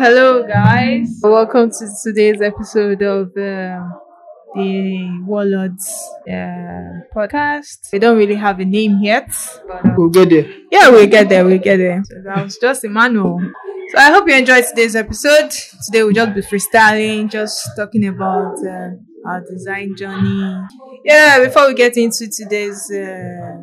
hello, guys. Welcome to today's episode of um, the Warlords uh, podcast. We don't really have a name yet, but uh, We'll get there. yeah, we'll get there. We'll get there. So that was just Emmanuel. So I hope you enjoyed today's episode. Today we'll just be freestyling, just talking about uh, our design journey. Yeah, before we get into today's uh,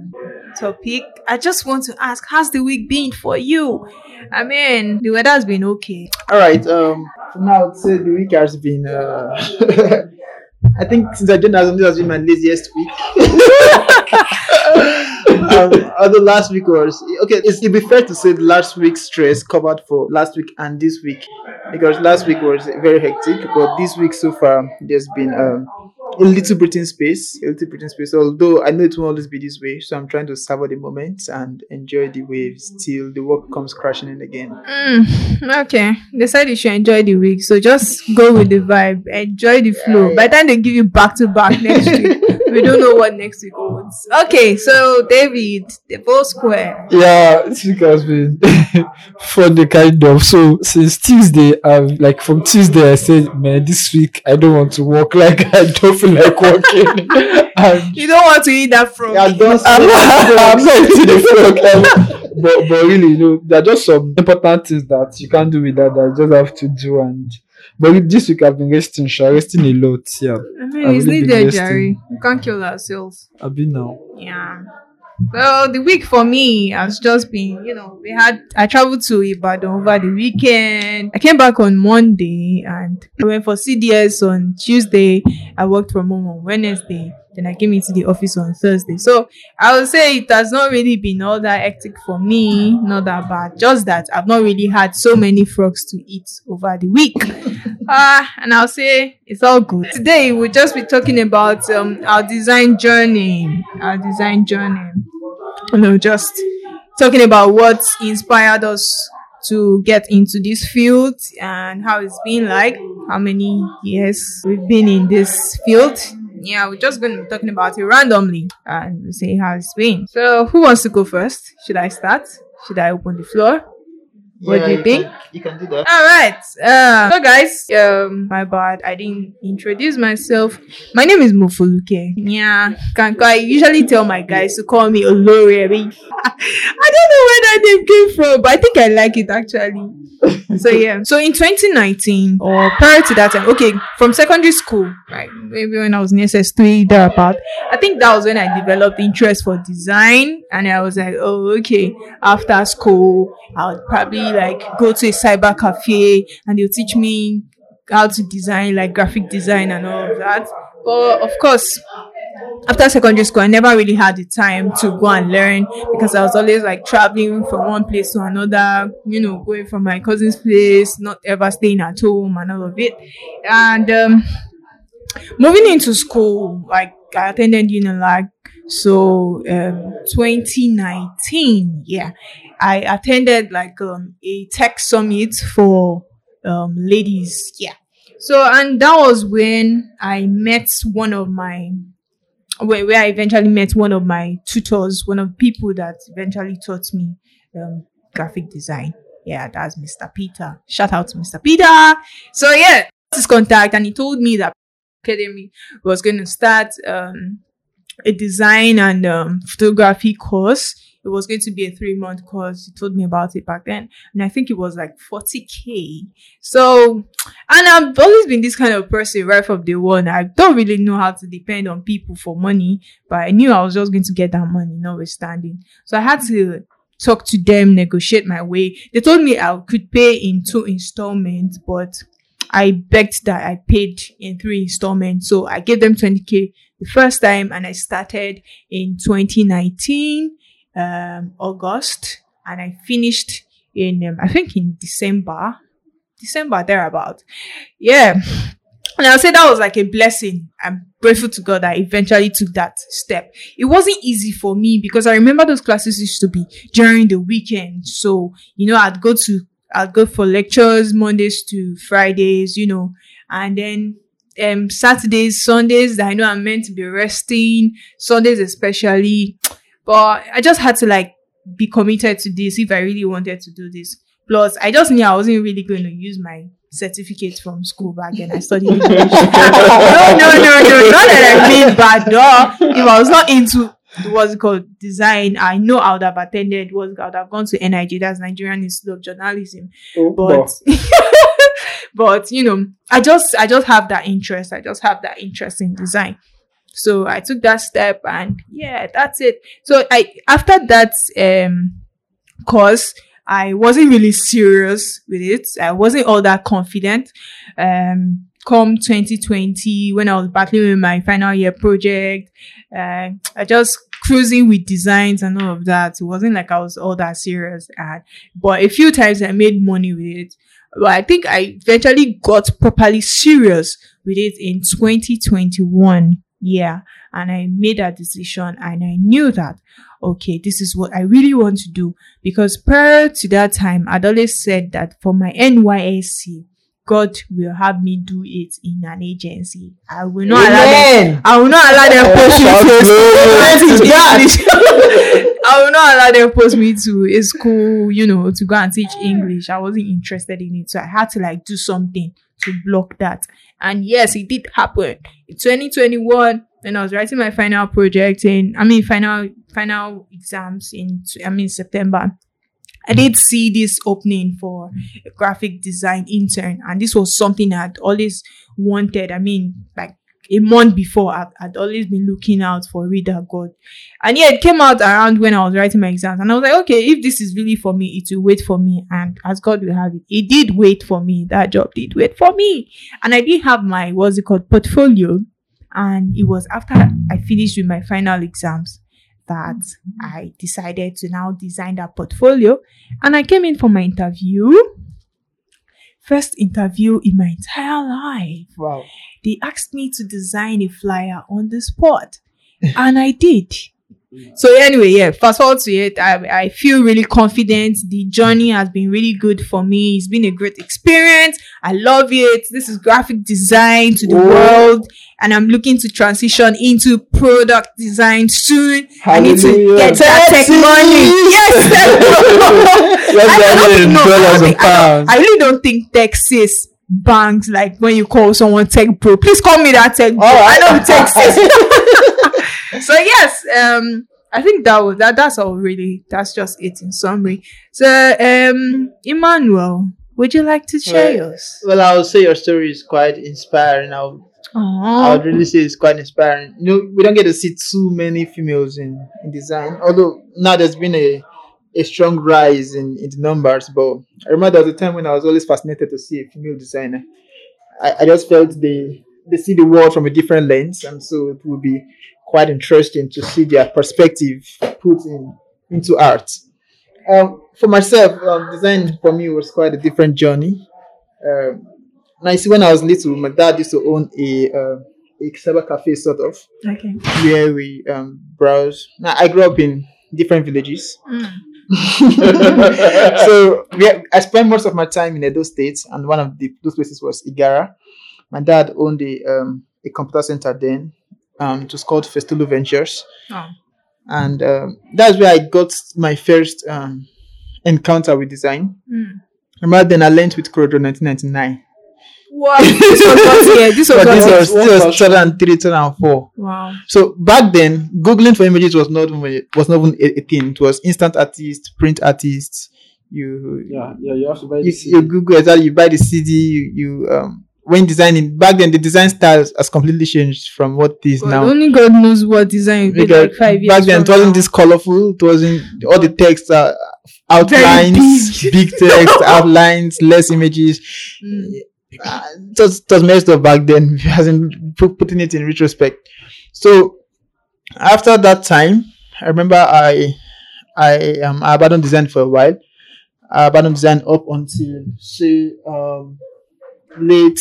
topic, I just want to ask, how's the week been for you? I mean, the weather's been okay. All right. Um, for now, I'd say the week has been. Uh, I think since I joined Axon, this has been my laziest week. um, although last week was okay. It's, it'd be fair to say the last week's stress covered for last week and this week because last week was very hectic, but this week so far there's been um, a little breathing space, a little breathing space. Although I know it won't always be this way, so I'm trying to savor the moment and enjoy the waves till the work comes crashing in again. Mm, okay. They said you should enjoy the week, so just go with the vibe, enjoy the flow. By the time they give you back to back next week, we don't know what next week Okay, so David, the full square. Yeah, this week has been funny kind of. So since Tuesday, I've like from Tuesday I said, man, this week I don't want to work. Like I don't feel like working. and You don't want to eat that frog. Yeah, don't I'm not, I'm not into the frog. um, but but really, you know, there are just some important things that you can't do without that. You just have to do and. But with this week I've been resting, sure, resting a lot. Yeah, I mean, I've it's really needed. Jerry. We can't kill ourselves. I've been now. Yeah. Well, the week for me has just been, you know, we had I traveled to Ibadan over the weekend. I came back on Monday and I went for CDS on Tuesday. I worked from home on Wednesday. Then I came into the office on Thursday. So I would say it has not really been all that hectic for me, not that bad. Just that I've not really had so many frogs to eat over the week. Ah, and I'll say it's all good. Today we'll just be talking about um our design journey, our design journey. You know, just talking about what inspired us to get into this field and how it's been like, how many years we've been in this field. Yeah, we're just to be talking about it randomly and see how it's been. So, who wants to go first? Should I start? Should I open the floor? What do you think? Can, you can do that. All right. Uh, so guys, um, my bad. I didn't introduce myself. My name is Mofoluke. Yeah, can I usually tell my guys to call me Olori. I mean, I don't know where that name came from, but I think I like it actually. so yeah. So in 2019 or prior to that time, okay, from secondary school, right? Maybe when I was in SS3, thereabout. I think that was when I developed interest for design, and I was like, oh, okay. After school, I would probably like go to a cyber cafe, and they'll teach me how to design, like graphic design and all of that. But of course, after secondary school, I never really had the time to go and learn because I was always like traveling from one place to another, you know, going from my cousin's place, not ever staying at home and all of it. And um, moving into school, like I attended Unilag. So um, 2019, yeah, I attended like um, a tech summit for um, ladies, yeah. So and that was when I met one of my where, where I eventually met one of my tutors, one of people that eventually taught me um, graphic design. Yeah, that's Mr. Peter. Shout out to Mr. Peter. So yeah, his contact, and he told me that academy was going to start um, a design and um, photography course. It was going to be a three month course. He told me about it back then, and I think it was like 40k. So, and I've always been this kind of person right from day one. I don't really know how to depend on people for money, but I knew I was just going to get that money, notwithstanding. So I had to talk to them, negotiate my way. They told me I could pay in two installments, but I begged that I paid in three installments. So I gave them 20k the first time and I started in 2019, um, August and I finished in, um, I think in December, December thereabout. Yeah. And I'll say that was like a blessing. I'm grateful to God that I eventually took that step. It wasn't easy for me because I remember those classes used to be during the weekend. So, you know, I'd go to, I'd go for lectures Mondays to Fridays, you know, and then um Saturdays, Sundays that I know I'm meant to be resting, Sundays especially. But I just had to like be committed to this if I really wanted to do this. Plus, I just knew I wasn't really going to use my certificate from school back then. I studied English. no, no, no, no, not that I mean bad. No, if I was not into what's it called design, I know I would have attended. Was I would have gone to NIJ, that's Nigerian Institute of Journalism. But, but you know, I just I just have that interest. I just have that interest in design. So I took that step, and yeah, that's it. So I after that um course. I wasn't really serious with it. I wasn't all that confident. Um, come 2020, when I was battling with my final year project, uh, I just cruising with designs and all of that. It wasn't like I was all that serious. And, but a few times I made money with it. But I think I eventually got properly serious with it in 2021. Yeah. And I made that decision and I knew that, okay, this is what I really want to do. Because prior to that time, I'd always said that for my NYSC, God will have me do it in an agency. I will not allow them. I will not allow them push me to. I will not allow them post me to a school, you know, to go and teach English. I wasn't interested in it, so I had to like do something to block that. And yes, it did happen in 2021 when I was writing my final project in, I mean, final final exams in, I mean, September. I did see this opening for a graphic design intern, and this was something I'd always wanted. I mean, like a month before, I'd, I'd always been looking out for Reader God. And yeah, it came out around when I was writing my exams, and I was like, okay, if this is really for me, it will wait for me. And as God will have it, it did wait for me. That job did wait for me. And I did have my, what's it called, portfolio and it was after I finished with my final exams that I decided to now design that portfolio. And I came in for my interview. First interview in my entire life. Wow. They asked me to design a flyer on the spot. and I did. So anyway, yeah, fast forward to it. I, I feel really confident. The journey has been really good for me. It's been a great experience. I love it. This is graphic design to the Whoa. world. And I'm looking to transition into product design soon. I need to Hallelujah. get that tech money. Yes. I don't know. I don't I. I really don't think Texas banks like when you call someone tech bro. Please call me that tech bro. All right. I know Texas. so yes, um, I think that was that. That's all really. That's just it in summary. So, um, Emmanuel, would you like to share Right. yours? Well, I would say your story is quite inspiring. I would, I Aww. would really say it's quite inspiring. You know, we don't get to see too many females in, in design, although now there's been a, a strong rise in, in the numbers. But I remember there was a time when I was always fascinated to see a female designer. I, I just felt they they see the world from a different lens, and so it would be quite interesting to see their perspective put in into art. Um, for myself, um, design for me was quite a different journey. Um, now, you see, when I was little, my dad used to own a uh, a cyber cafe, sort of, Okay. where we um, browse. Now, I grew up in different villages, Mm. so we, I spent most of my time in Edo State, and one of the, those places was Igara. My dad owned a um, a computer center then. Um, it was called Festulu Ventures, Oh. and um, that's where I got my first um, encounter with design. Mm. Remember then I learned with CorelDRAW 1999. Wow. This was what year? This was But what this year? was, this was 2003, 2004. Wow. So back then, googling for images was not even- was not even a, a thing. It was instant artists, print artists. You Yeah, yeah, you have to buy you, this. you Google exactly. You buy the CD. You, you um when designing back then the design styles has completely changed from what it is God, now. only God knows what design will Because like five years. back then it wasn't now. this colorful. It wasn't all the text are outlines, big. big text, outlines, less images. Mm. Uh, just it messed up back then. Hasn't put, putting it in retrospect. So after that time, I remember I I um I abandoned design for a while. I abandoned design up until say um late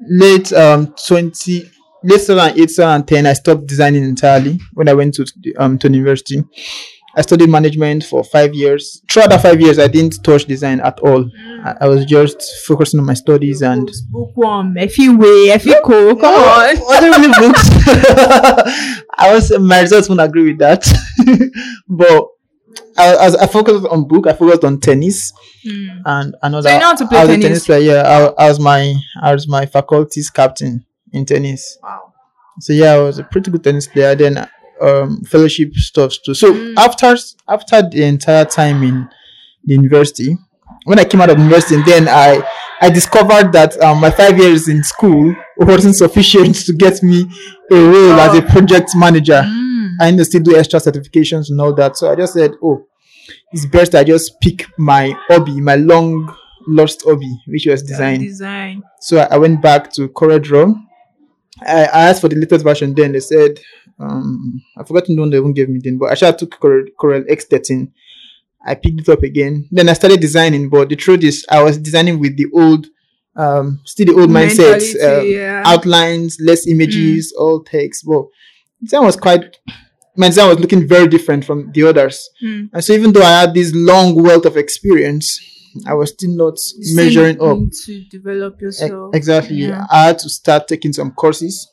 late um twenty late 2008 2010 I stopped designing entirely when I went to um to university. I studied management for five years. Throughout that five years, I didn't touch design at all. I, I was just focusing on my studies and bookworm, if you way, if you cool, come on. I don't read books. I was my results won't agree with that. but I, I, I focused on book. I focused on tennis Mm. and another. So you know how to play I was a tennis? tennis player. Yeah, I, I was my I was my faculty's captain in tennis. Wow. So yeah, I was a pretty good tennis player. Then um, fellowship stuff too. So Mm. after after the entire time in the university, when I came out of university, then I I discovered that um, my five years in school wasn't sufficient to get me a role as a project manager. Mm. I need to still do extra certifications and all that. So I just said, oh, it's best I just pick my hobby, my long lost hobby, which was design. Design. So I, I went back to CorelDRAW. I, I asked for the latest version. Then they said, um, I forgot the one they even gave me then, but I should took Corel, Corel X13. I picked it up again. Then I started designing, but the truth is, I was designing with the old, um, still the old mindset, um, yeah. outlines, less images, all text. But design was quite, my design was looking very different from the others. Mm. And so even though I had this long wealth of experience, I was still not You measuring still up. to develop E- yourself. Exactly. Yeah. I had to start taking some courses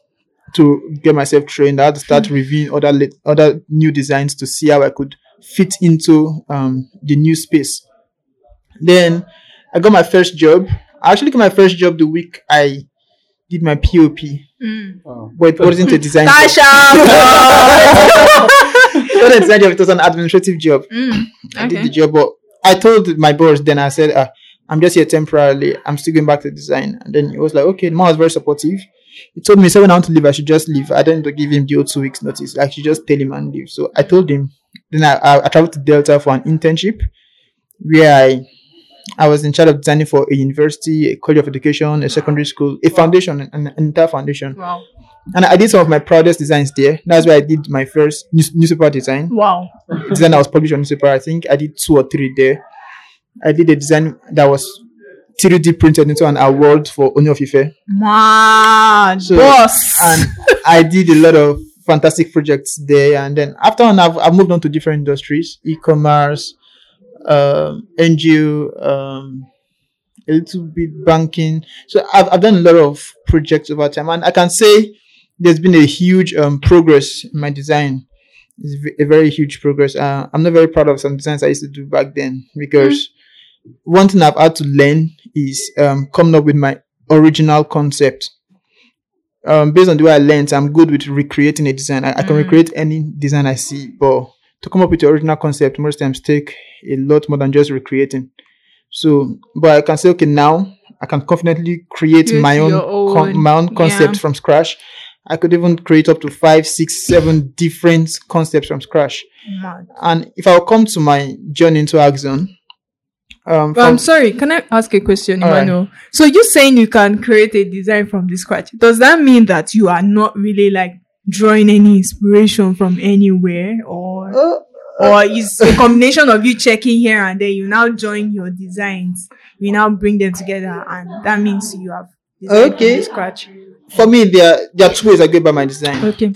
to get myself trained. I had to start reviewing other lit- other new designs to see how I could fit into um, the new space. Then I got my first job. I actually got my first job the week I did my POP, Mm. Oh. but it wasn't a design job. It wasn't a design job. It was an administrative job. mm. I did the job, but I told my boss. Then I said, "Ah, I'm just here temporarily. I'm still going back to design. And then he was like, okay, the man was very supportive. He told me, so when I want to leave, I should just leave. I didn't give him the old two weeks notice. I should just tell him and leave. So I told him. Then I, I, I traveled to Delta for an internship where I I was in charge of designing for a university, a college of education, a secondary school, a foundation, an, an entire foundation. Wow. And I did some of my proudest designs there. That's where I did my first news, newspaper design Wow. design that was published on newspaper. I think I did two or three there. I did a design that was 3D printed into an award for Oni of Ife. Man, So- boss. And I did a lot of fantastic projects there. And then after on, I've, I've moved on to different industries, e-commerce, um, NGO, um, a little bit banking. So I've, I've done a lot of projects over time. And I can say there's been a huge um, progress in my design. It's a very huge progress. Uh, I'm not very proud of some designs I used to do back then because one thing I've had to learn is um, coming up with my original concept. Um, based on the way I learned, I'm good with recreating a design. I, I can Mm. recreate any design I see, but to come up with the original concept most times take a lot more than just recreating. So, but I can say, okay, now I can confidently create my own, your con- my own concept yeah. from scratch. I could even create up to five, six, seven different concepts from scratch. Man. And if I'll come to my journey into Axon, um, But I'm sorry, can I ask a question, All right. Emmanuel? So you saying you can create a design from the scratch. Does that mean that you are not really like drawing any inspiration from anywhere or Uh, or is a combination of you checking here and there, you now join your designs, you now bring them together and that means you have Okay. from the scratch. for me, there there are two ways I go about my design. Okay.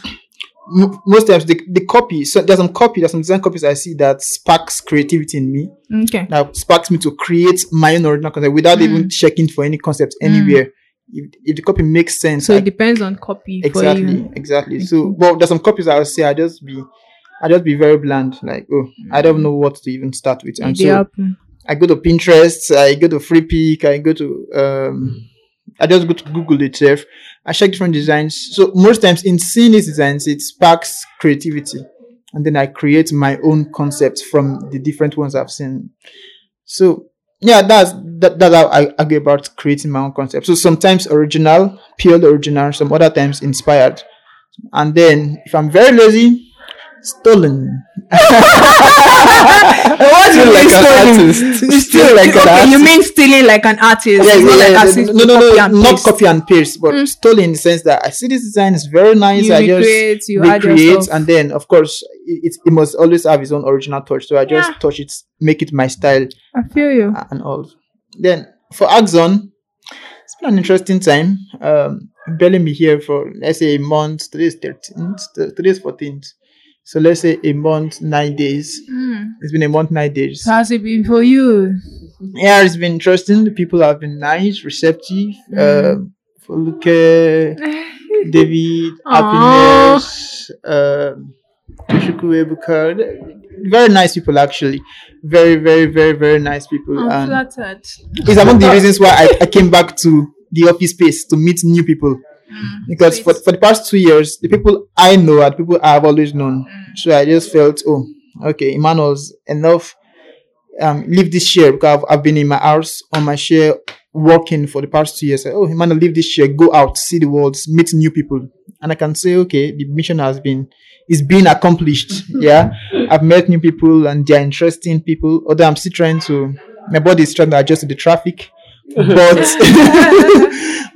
M- most times, the, the copy. So there's some copy. There's some design copies I see that sparks creativity in me. Okay. That sparks me to create my own original concept without Mm. even checking for any concept anywhere. If, if the copy makes sense, So I- it depends on copy exactly, exactly. So, but there's some copies I will say I just be, I just be very bland. Like, oh, I don't know what to even start with, and They so happen. I go to Pinterest, I go to Freepik I go to um, I just go to Google itself. I check different designs. So most times in seeing these designs, it sparks creativity, and then I create my own concepts from the different ones I've seen. So yeah, that's that, that's how I, I go about creating my own concept. So sometimes original, purely original, some other times inspired, and then if I'm very lazy, stolen. What Still you like mean an stealing? artist. Still like an okay, you artist. mean stealing like an artist? Yeah, not yeah, like yeah. No, no, copy no, not paste. copy and paste, but Mm. stolen in the sense that I see this design is very nice. You I recreate, just you recreate, and then of course it, it, must always have its own original touch. So I just Yeah. touch it, make it my style I feel you. and all. Then for Axon, it's been an interesting time. Um, barely me here for let's say a month. Today is thirteenth. Today is fourteenth. So let's say a month, nine days. Mm. It's been a month, nine days. How's it been for you? Yeah, it's been interesting. The people have been nice, receptive. Mm. Um, for look, David, happiness, um, very nice people actually. Very, very, very, very nice people. I'm and flattered. it's among the reasons why I, I came back to the office space to meet new people. Because for, for the past two years, the people I know are the people I've always known. So I just felt, oh, okay, Emmanuel's enough. Um, leave this share because I've, I've been in my house on my share working for the past two years. I, Oh, Emmanuel, leave this share, go out, see the world, meet new people. And I can say, okay, the mission has been is being accomplished. yeah. I've met new people and they're interesting people. Although I'm still trying to my body is trying to adjust to the traffic. But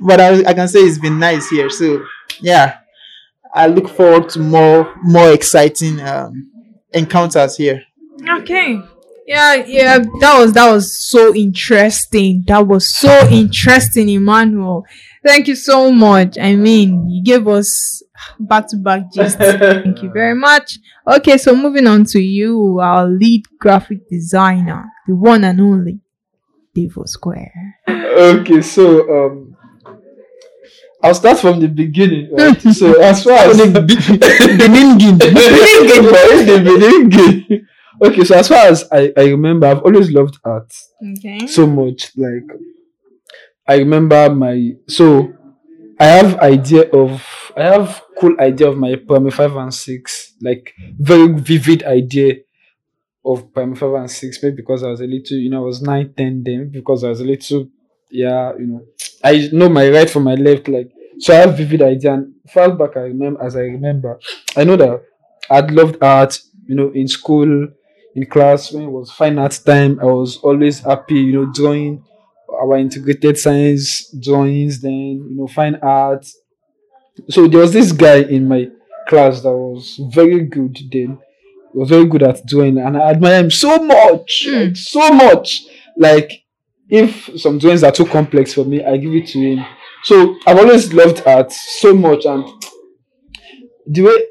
but I, I can say it's been nice here. So yeah. I look forward to more more exciting um, encounters here. Okay. Yeah, yeah, that was that was so interesting. That was so interesting, Emmanuel. Thank you so much. I mean, you gave us back to back gist. Thank you very much. Okay, so moving on to you, our lead graphic designer, the one and only Davosquare. okay, so um, I'll start from the beginning. Right? so as far as the beginning. Okay, so as far as I, I remember, I've always loved art Okay. so much. Like I remember my so I have idea of I have cool idea of my primary five and six, like very vivid idea of primary five and six, maybe because I was a little, you know, I was nine, ten then, because I was a little yeah, you know. I know my right from my left, like so I have vivid idea and far back I remember as I remember, I know that I'd loved art, you know, in school, in class when it was fine art time, I was always happy, you know, drawing our integrated science drawings, then you know, fine art. So there was this guy in my class that was very good then. Was very good at drawing, and I admire him so much, like, so much. Like if some drawings are too complex for me, I give it to him. So I've always loved art so much, and the way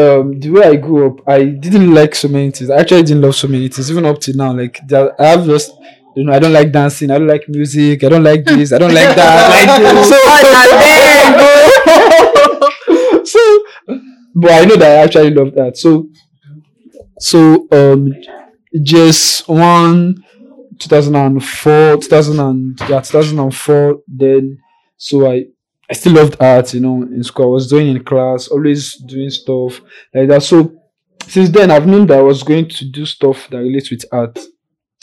um the way I grew up, I didn't like so many things. I actually didn't love so many things, even up to now. Like I have just you know, I don't like dancing, I don't like music, I don't like this, I don't like that. so, so but I know that I actually love that. So so um just one 2004 2000 and yeah 2004 then so i i still loved art you know in school. I was doing in class always doing stuff like that. So since then i've known that i was going to do stuff that relates with art.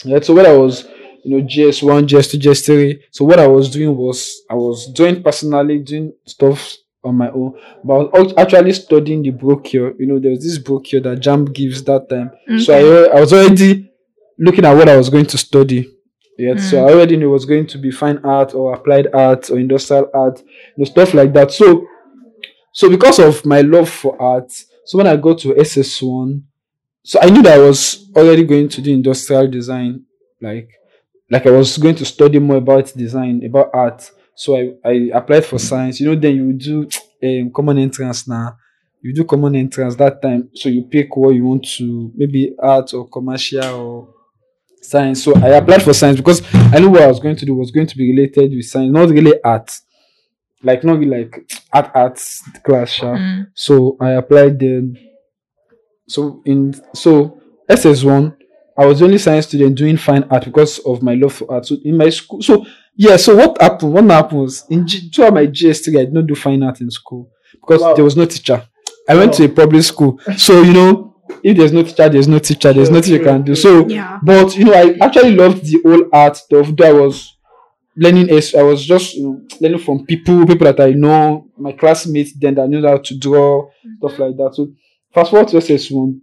Right so when i was you know gs1 gs2 gs3 so what i was doing was i was doing personally doing stuff on my own but i was actually studying the brochure you know there was this brochure that JAMB gives that time so I, I was already looking at what I was going to study. Yeah, mm. so I already knew it was going to be fine art or applied art or industrial art, you know, stuff like that. So, so because of my love for art, so when I go to SS1, so I knew that I was already going to do industrial design, like, like I was going to study more about design, about art. So I, I applied for science. You know, then you do um, common entrance now. You do common entrance that time, so you pick what you want to, maybe art or commercial or science. So I applied for science because I knew what I was going to do was going to be related with science, not really art. Like not really like art arts class. sha. So I applied then. So in so SS1, I was the only science student doing fine art because of my love for art. So in my school, so yeah. So what happened? What happened was in G, throughout my GS3, I did not do fine art in school because Wow. there was no teacher. I went to a public school, so you know, if there's no teacher, there's no teacher. There's Sure, nothing you can do. So Yeah. but you know, I actually loved the whole art stuff. Though I was learning, as I was just you know, learning from people, people that I know, my classmates, then that knew how to draw stuff mm-hmm. like that. So fast forward to SS1,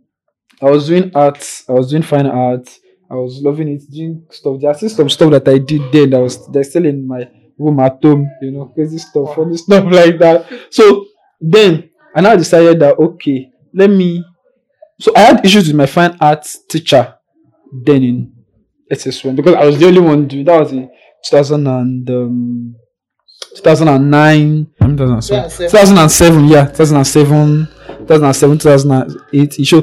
I was doing art. I was doing fine art. I was loving it, doing stuff. There are still some stuff that I did then that was they're still in my room at home. You know, crazy stuff, funny stuff like that. So then I now decided that okay, let me. So I had issues with my fine arts teacher then in SS1 because I was the only one doing that was in 2000 and um, 2009 um, 2007, Yeah, seven. 2007 yeah 2007 2007 2008 issue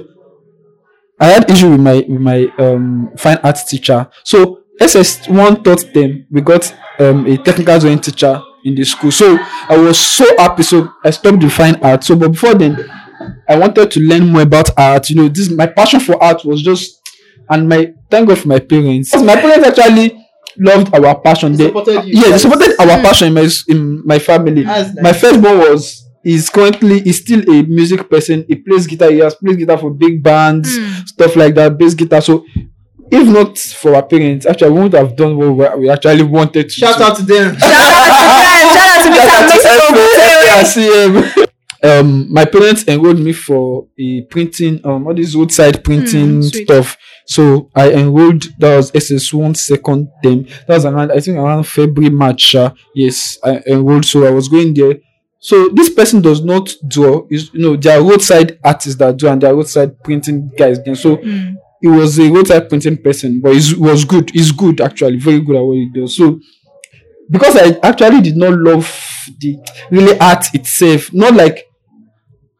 I had issue with my with my um fine arts teacher so SS1 taught them we got um a technical drawing teacher in the school so I was so happy so I stopped the fine art so but before then I wanted to learn more about art. You know, this my passion for art was just, and my thank God for my parents. My parents actually loved our passion. They, supported you. yeah, they supported our passion in my in my family. Nice. My firstborn was is currently is still a music person. He plays guitar. He has played guitar for big bands, Hmm. stuff like that, bass guitar. So. If not for our parents, actually, we would have done what we- we actually wanted to. Shout do. out to them. Shout out to Mr. Mexico. um my parents enrolled me for a printing um all this roadside printing sweet. stuff so i enrolled that was ss1 second term that was around i think around february march uh, yes i enrolled so i was going there so this person does not draw is you know there are roadside artists that draw and there are roadside printing guys then so Hmm. he was a roadside printing person, but he was good. He's good actually, very good at what he does. So because I actually did not love the really art itself, not like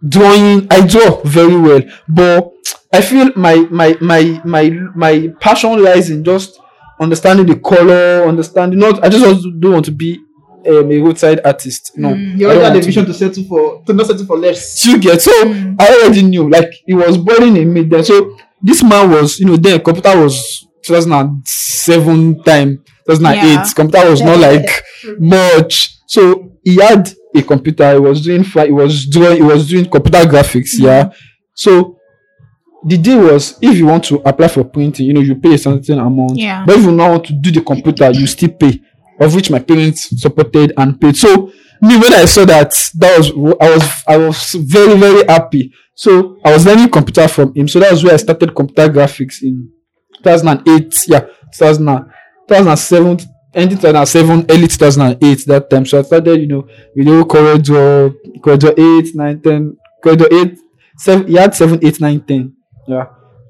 drawing. I draw very well, but I feel my my my my my passion lies in just understanding the color, understanding. Not I just don't want to be um, a roadside artist. No, Mm. You already had a want to vision to settle for to not settle for less. you get so Mm. I already knew like it was boiling in me then. So this man was, you know, then computer was 2007 time, 2008. Yeah. Computer was not like much. So he had a computer. He was doing he was doing he was doing computer graphics. Yeah. So the deal was if you want to apply for printing, you know, you pay a certain amount. Yeah. But if you now want to do the computer, you still pay. Of which my parents supported and paid. So me when I saw that, that was I was I was very very happy. So I was learning computer from him. So that was where I started computer graphics in 2008. Yeah, 2000, 2007, end 2007, early 2008 that time. So I started, you know, video CorelDRAW, CorelDRAW 8, 9, 10, CorelDRAW 8, 7, he had 7, 8, 9, 10. Yeah,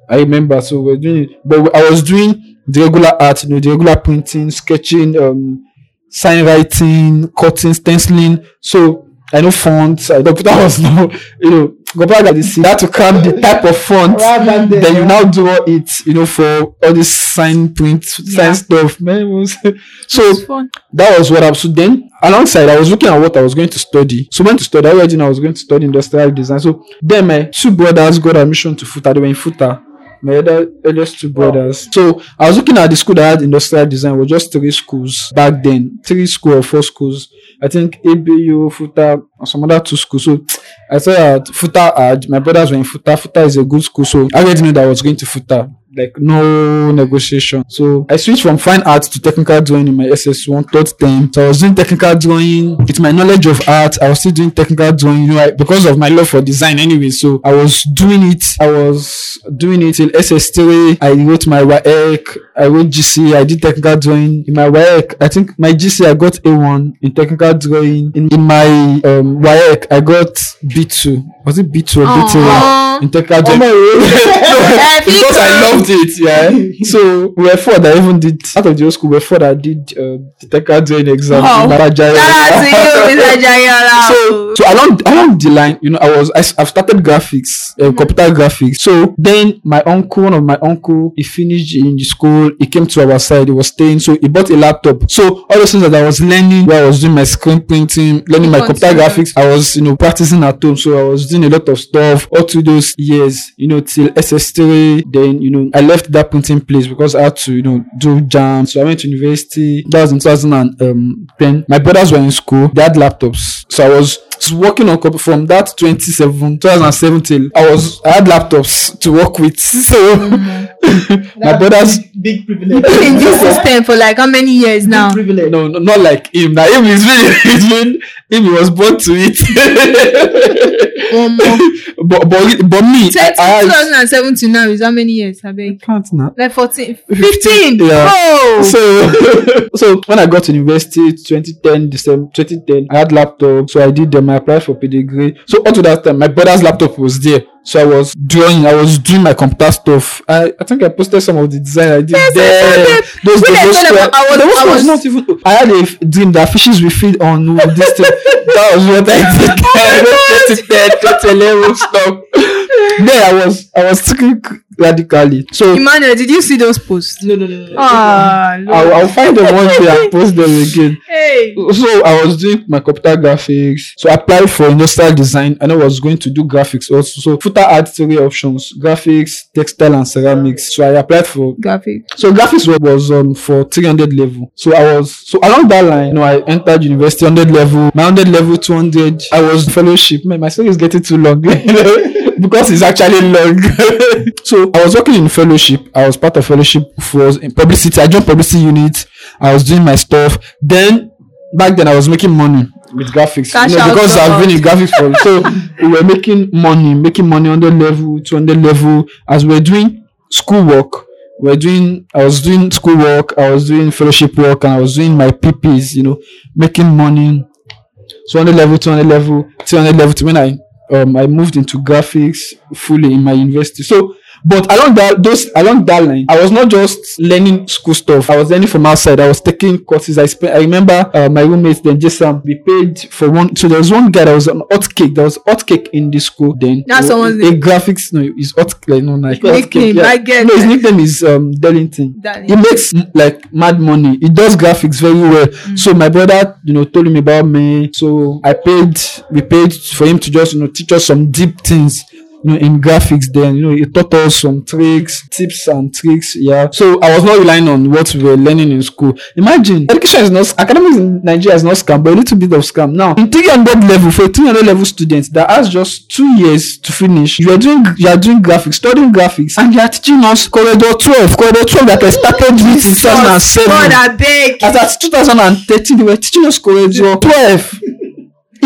I remember. So we're doing it, but I was doing the regular art, you know, the regular printing, sketching, um, sign writing, cutting, stenciling. So I know fonts. I know that was no, you know, go back at this. You have to cram the type of font. Then you yeah. now draw it, you know, for all this sign print, Yeah. sign stuff. Man, was so fun. that was what I was. So then, alongside, I was looking at what I was going to study. So when to study, I already I was going to study industrial design. So then my two brothers got admission to FUTA. They were in FUTA. My other eldest two brothers. So I was looking at the school that had industrial design. It was just three schools back then. Three school or four schools. I think ABU, FUTA, and some other two schools. So I said FUTA had, my brothers were in FUTA. FUTA is a good school. So I already knew that I was going to FUTA like no negotiation. So I switched from fine arts to technical drawing in my SS1 third term. So I was doing technical drawing with my knowledge of art. I was still doing technical drawing, you know, I, because of my love for design anyway. So I was doing it. I was doing it till SS3. I wrote my WAEC. I wrote GC. I did technical drawing in my WAEC. I think my GC I got A1 in technical drawing. In, in my um, WAEC I got B2. Was it B2 or B3? Aw. In technical drawing. Eh, because I Peter. Loved it, yeah. so we were four that even did out of the old school. We were four that did uh, the technical drawing exam. In Marajaya. Shout out to you, Mr. So, so along along the line, you know, I was I, have started graphics, uh, computer graphics. So then my uncle, one of my uncle, he finished in the school. He came to our side. He was staying, so he bought a laptop. So all those things that I was learning, where I was doing my screen printing, learning my computer graphics, I was you know practicing at home. So I was doing a lot of stuff all through those years, you know, till SS3. Then you know I left that printing place because I had to you know do JAMB. So I went to university. That was in 2010. Um, My brothers were in school. They had laptops. So I was working on comp- from that 27 2007 till I was I had laptops to work with. So my brothers big privilege. in this system for like how many years now? Privilege. no, no not like him. Now him is really it's been him he was born to it. Um, but but but me I, I 2007 to now is how many years? I beg. can't now. Like 14, 15. Yeah. Oh, So, so when I got to university, 2010, December 2010, I had laptop. So I did them. I applied for pedigree. So up to that time, my brother's laptop was there. So I was drawing. I was doing my computer stuff. I, I think I posted some of the design I did Yes, there. them. Those I those square- I was- I was was- not even. I had a f- dream that fishes will feed on this thing. that was what I did. I wrote 2010, 2011 stuff. Then I was I was taking radically. So Emmanuel, did you see those posts? No, no, no, no. Ah, I'll, Lord. I'll find them one day and post them again. hey. So I was doing my computer graphics. So I applied for industrial design and I was going to do graphics also. So Futa had three options: graphics, textile, and ceramics. So I applied for graphics. so graphics wa- was um for 300 level. So I was so along that line, you know, I entered university 100 level, my 100 level 200. I was fellowship. Man, my story is getting too long because it's actually long. so I was working in fellowship. I was part of fellowship for in publicity. I joined publicity unit. I was doing my stuff. Then back then I was making money with graphics Cash you know, because I've been in graphics for so we were making money, making money on the level, 200 level as we we're doing schoolwork. We We're doing, I was doing schoolwork, I was doing fellowship work, and I was doing my PPs, you know, making money. So 100 level, 200 level, 300 level to when I um I moved into graphics fully in my university. So but along that those along that line, I was not just learning school stuff. I was learning from outside. I was taking courses. I spent. I remember uh, my roommates then Jason. We paid for one. So there was one guy that was an hot cake. There was hot cake in the school. Then That's someone's a name. graphics. No, it's hot. Like no, like Nickname, cake. I get No, his nickname is um Darlington. He makes like mad money. He does graphics very well. So my brother, you know, told him about me. So I paid, we paid for him to just, you know, teach us some deep things. You know, in graphics, then you know, he taught us some tricks, tips and tricks. Yeah. So I was not relying on what we were learning in school. Imagine education is not academics in Nigeria is not scam, but a little bit of scam. Now, in 300 level for a 300 level student that has just two years to finish, you are doing you are doing graphics, studying graphics, and you are teaching us CorelDRAW 12, CorelDRAW 12 that I started with in 2007. God, I beg. As at 2013, they were teaching us CorelDRAW 12.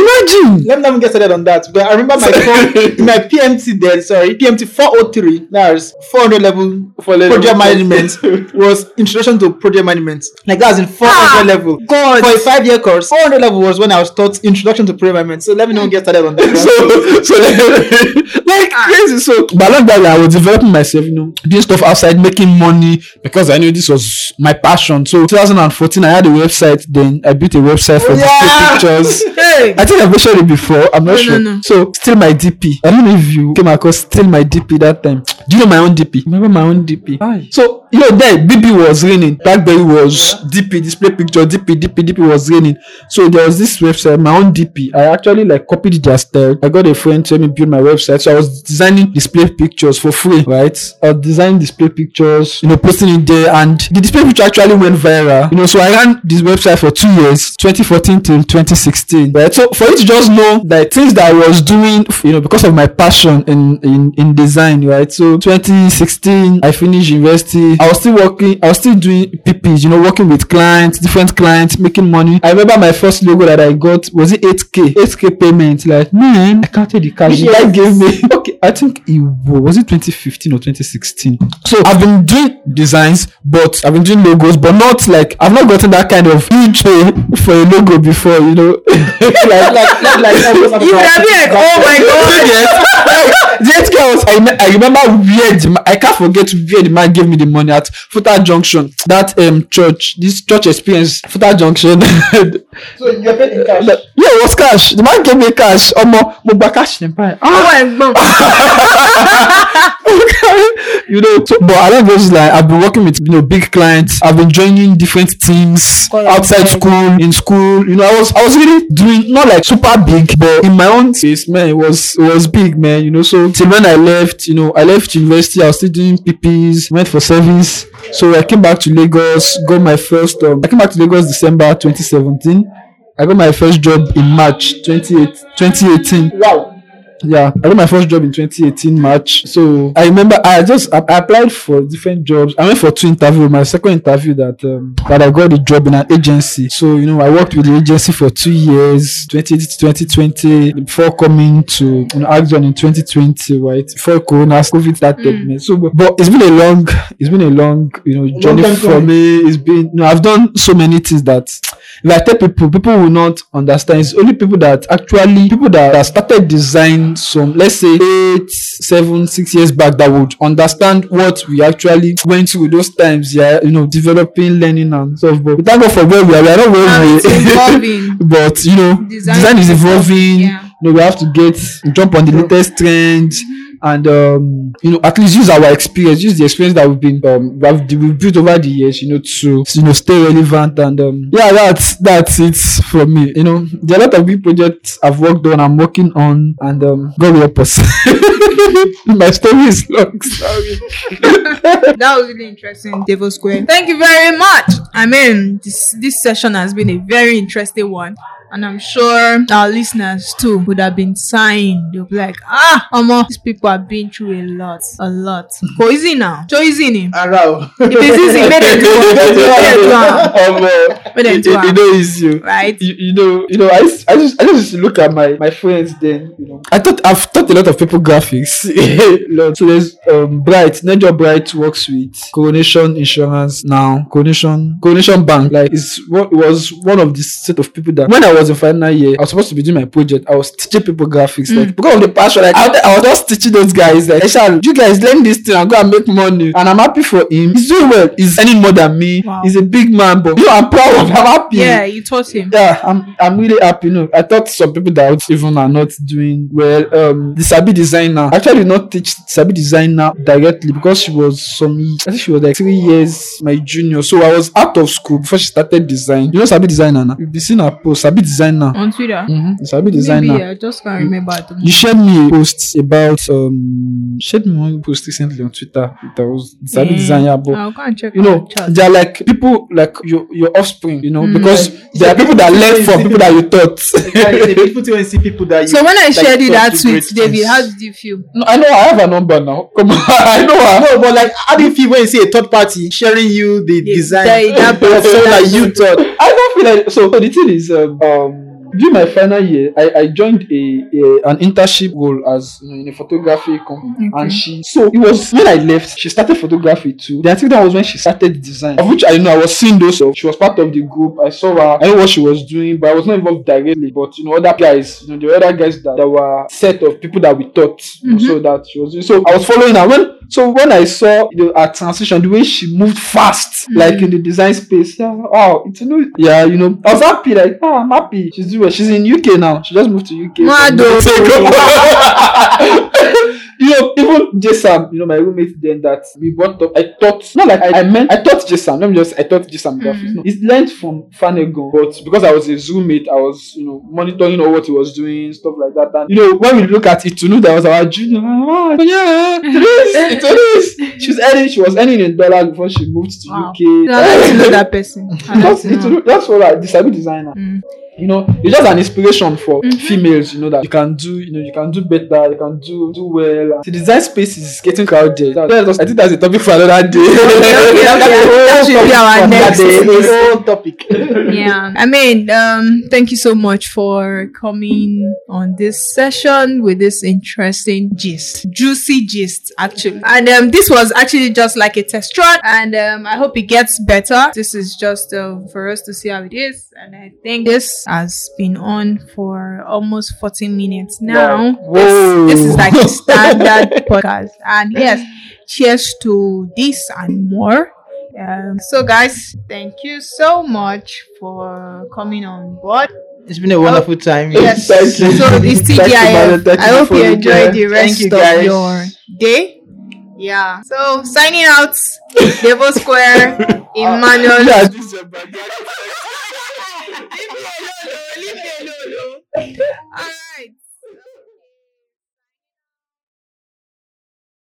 Imagine. Let me not even get started on that. But I remember my phone, my PMT then, sorry, PMT 403, that's 400 level For project management was introduction to project management. Like that was in 400 Ah, level. God. For a five year course, 400 level was when I was taught introduction to project management. So let me not get started on that. so, so like, like crazy. So, but along that I was developing myself, you know, doing stuff outside, making money because I knew this was my passion. So, 2014, I had a website. Then I built a website for yeah. pictures. Hey. I think I've mentioned it before. I'm not No, sure. no, no. So, still my DP. I don't know if you came across still my DP that time. Do you know my own DP? Remember my own DP? So, you know, then BB was raining. Blackberry was DP, display picture, DP, DP, DP was raining. So, there was this website, my own DP. I actually like copied their style. I got a friend to help me build my website. So, I was designing display pictures for free, right? I designing display pictures, you know, posting it there. And the display picture actually went viral. You know, so I ran this website for two years, 2014 till 2016, right? So, for you to just know that things that I was doing, you know, because of my passion in, in, in design, right? So 2016, I finished university. I was still working, I was still doing PPs, you know, working with clients, different clients, making money. I remember my first logo that I got was it 8k, 8k payment. Like, man, I counted the cash. The guy gave me, okay, I think it wa- was it 2015 or 2016. So I've been doing designs, but I've been doing logos, but not like, I've not gotten that kind of huge pay for a logo before, you know. like, like, like, like, You would have been like, oh my god. yes. the eight girls, I, I remember where the ma- I can't forget where the man gave me the money at Futa Junction. That um church, this church experience, Futa Junction. So you're paid in cash. yeah, it was cash. The man gave me cash. Omo, mo gba cash then buy. Ah, Oh, ẹ̀gbọ́n. You know, so, but along those lines, I've been working with you know big clients. I've been joining different teams outside school, in school. You know, I was I was really doing not like super big, but in my own space, man, it was it was big, man. You know, so till when I left, you know, I left university, I was still doing PPs, went for service. So I came back to Lagos, got my first. Um, I came back to Lagos December 2017. I got my first job in March 28, 2018 Wow. Yeah i got my first job in 2018 march. So i remember i just I, I applied for different jobs. I went for two interviews. My second interview that um, that i got the job in an agency. So you know i worked with the agency for two years 2018 to 2020 before coming to you know Axon in 2020 right? Before corona covid started man. so but, it's been a long it's been a long you know journey for me. It's been you know, i've done so many things that if I tell people, people will not understand. It's only people that actually people that, that started design some, let's say eight, seven, six years back that would understand what we actually went through those times. Yeah, you know, developing, learning and stuff. But thank God for where we are. We are not where we evolving. but you know, Design design, is evolving. Yeah. You know, we have to get jump on the latest trend. And um, you know at least use our experience, use the experience that we've been um we've, built over the years, you know, to you know stay relevant and um yeah, that's that's it from me. You know, there are a lot of big projects I've worked on, I'm working on, and um, God will help us. My story is long. Sorry. that was really interesting, Davosquare. Thank you very much. I mean, this this session has been a very interesting one. And I'm sure our listeners too would have been sighing. They'll be like, ah, Omo, these people have been through a lot, a lot. Go easy now. Show easy ni. Ara o. If it's easy, make them do it. Make them do am. Make them you, do you am. know, it's you. Right? you, you know, you know, I, I just, I just look at my, my friends then, you know. I thought, I've taught a lot of people graphics. A lot. so there's, um, Bright, not just Bright works with Coronation Insurance now, Coronation, Coronation Bank. Like, it's what it was one of the set of people that, when I was in final year, I was supposed to be doing my project. I was teaching people graphics. Like, because of the passion, like, I, I was just teaching those guys, like, Eshal, you guys learn this thing and go and make money. And I'm happy for him. He's doing well. He's earning more than me. Wow. He's a big man, but you know, I'm proud of him. I'm happy Yeah, you taught him. yeah, I'm I'm really happy. You know, I thought some people that even are not doing well. Um, the Sabi designer actually did not teach Sabi designer directly because she was some. I think she was like three years my junior, so I was out of school before she started design. You know Sabi designer now. You've been seeing her post. Sabi designer. On Twitter. Mm-hmm. Sabi designer. Maybe I just can't remember. at the moment. You shared me a post about um shared me one post recently on Twitter. That was Sabi Mm. designer, but I'll go and check you know, my they're like people like your your offspring, you know, Mm. because Like, there are people that learn from people that you taught. Like, it's a beautiful thing when you see people that you. So when I like, shared you that tweet, David, how did you feel? No, I know I have a number now. Come on, I know her. No, but like, how do you feel when you see a third party sharing you the Yeah, design that- that- of someone that you taught? I don't feel like so. so the thing is, um, um during my final year, I, I joined a, a an internship role as you know, in a photography company, Okay. and she so it was when I left, she started photography too. Then I think that was when she started design, of which I know I was seeing those. She was part of the group. I saw her. I know what she was doing, but I was not involved directly. But you know, other guys, you know, the other guys that, that were set of people that we taught, know, so that she was doing. So I was following her when. So when I saw you know, her transition, the way she moved fast, mm. like in the design space, yeah, wow, it's you know, yeah, you know, I was happy, like, oh, I'm happy. She's doing well. She's in UK now. She just moved to UK. Mad some months oh. ago. you know, even Jason, you know, my roommate then that we brought up, I thought, not like I, I meant, I thought Jason, let me just, I thought Jason graphics. No, it's learned from Fanegon, but because I was his roommate, I was, you know, monitoring all what he was doing, stuff like that. And, you know, when we look at it, to know that was our junior, ah, yeah, it is, it is. She was earning, she was earning in dollars before she moved to Wow. UK. I'd like to know that person. That's, to it's, know. that's what I disabled designer. Mm. You know, it's just an inspiration for Mhm. females. You know that you can do. You know, you can do better. You can do do well. The design space is getting crowded. That- I think that's a topic for another day. okay, okay. That should be our next. The whole topic. yeah i mean um thank you so much for coming on this session with this interesting gist juicy gist actually and um this was actually just like a test run and um i hope it gets better this is just uh, for us to see how it is and i think this has been on for almost 40 minutes now Whoa. this, this is like a standard podcast and yes cheers to this and more um, so, guys, thank you so much for coming on board. It's been a wonderful time. Yes, Thank you. so it's Thank you, Mother. TGIF. Thank I hope for you the enjoy the rest you, of guys. your day. Yeah. So, signing out, Davosquare, Emmanuel. yeah.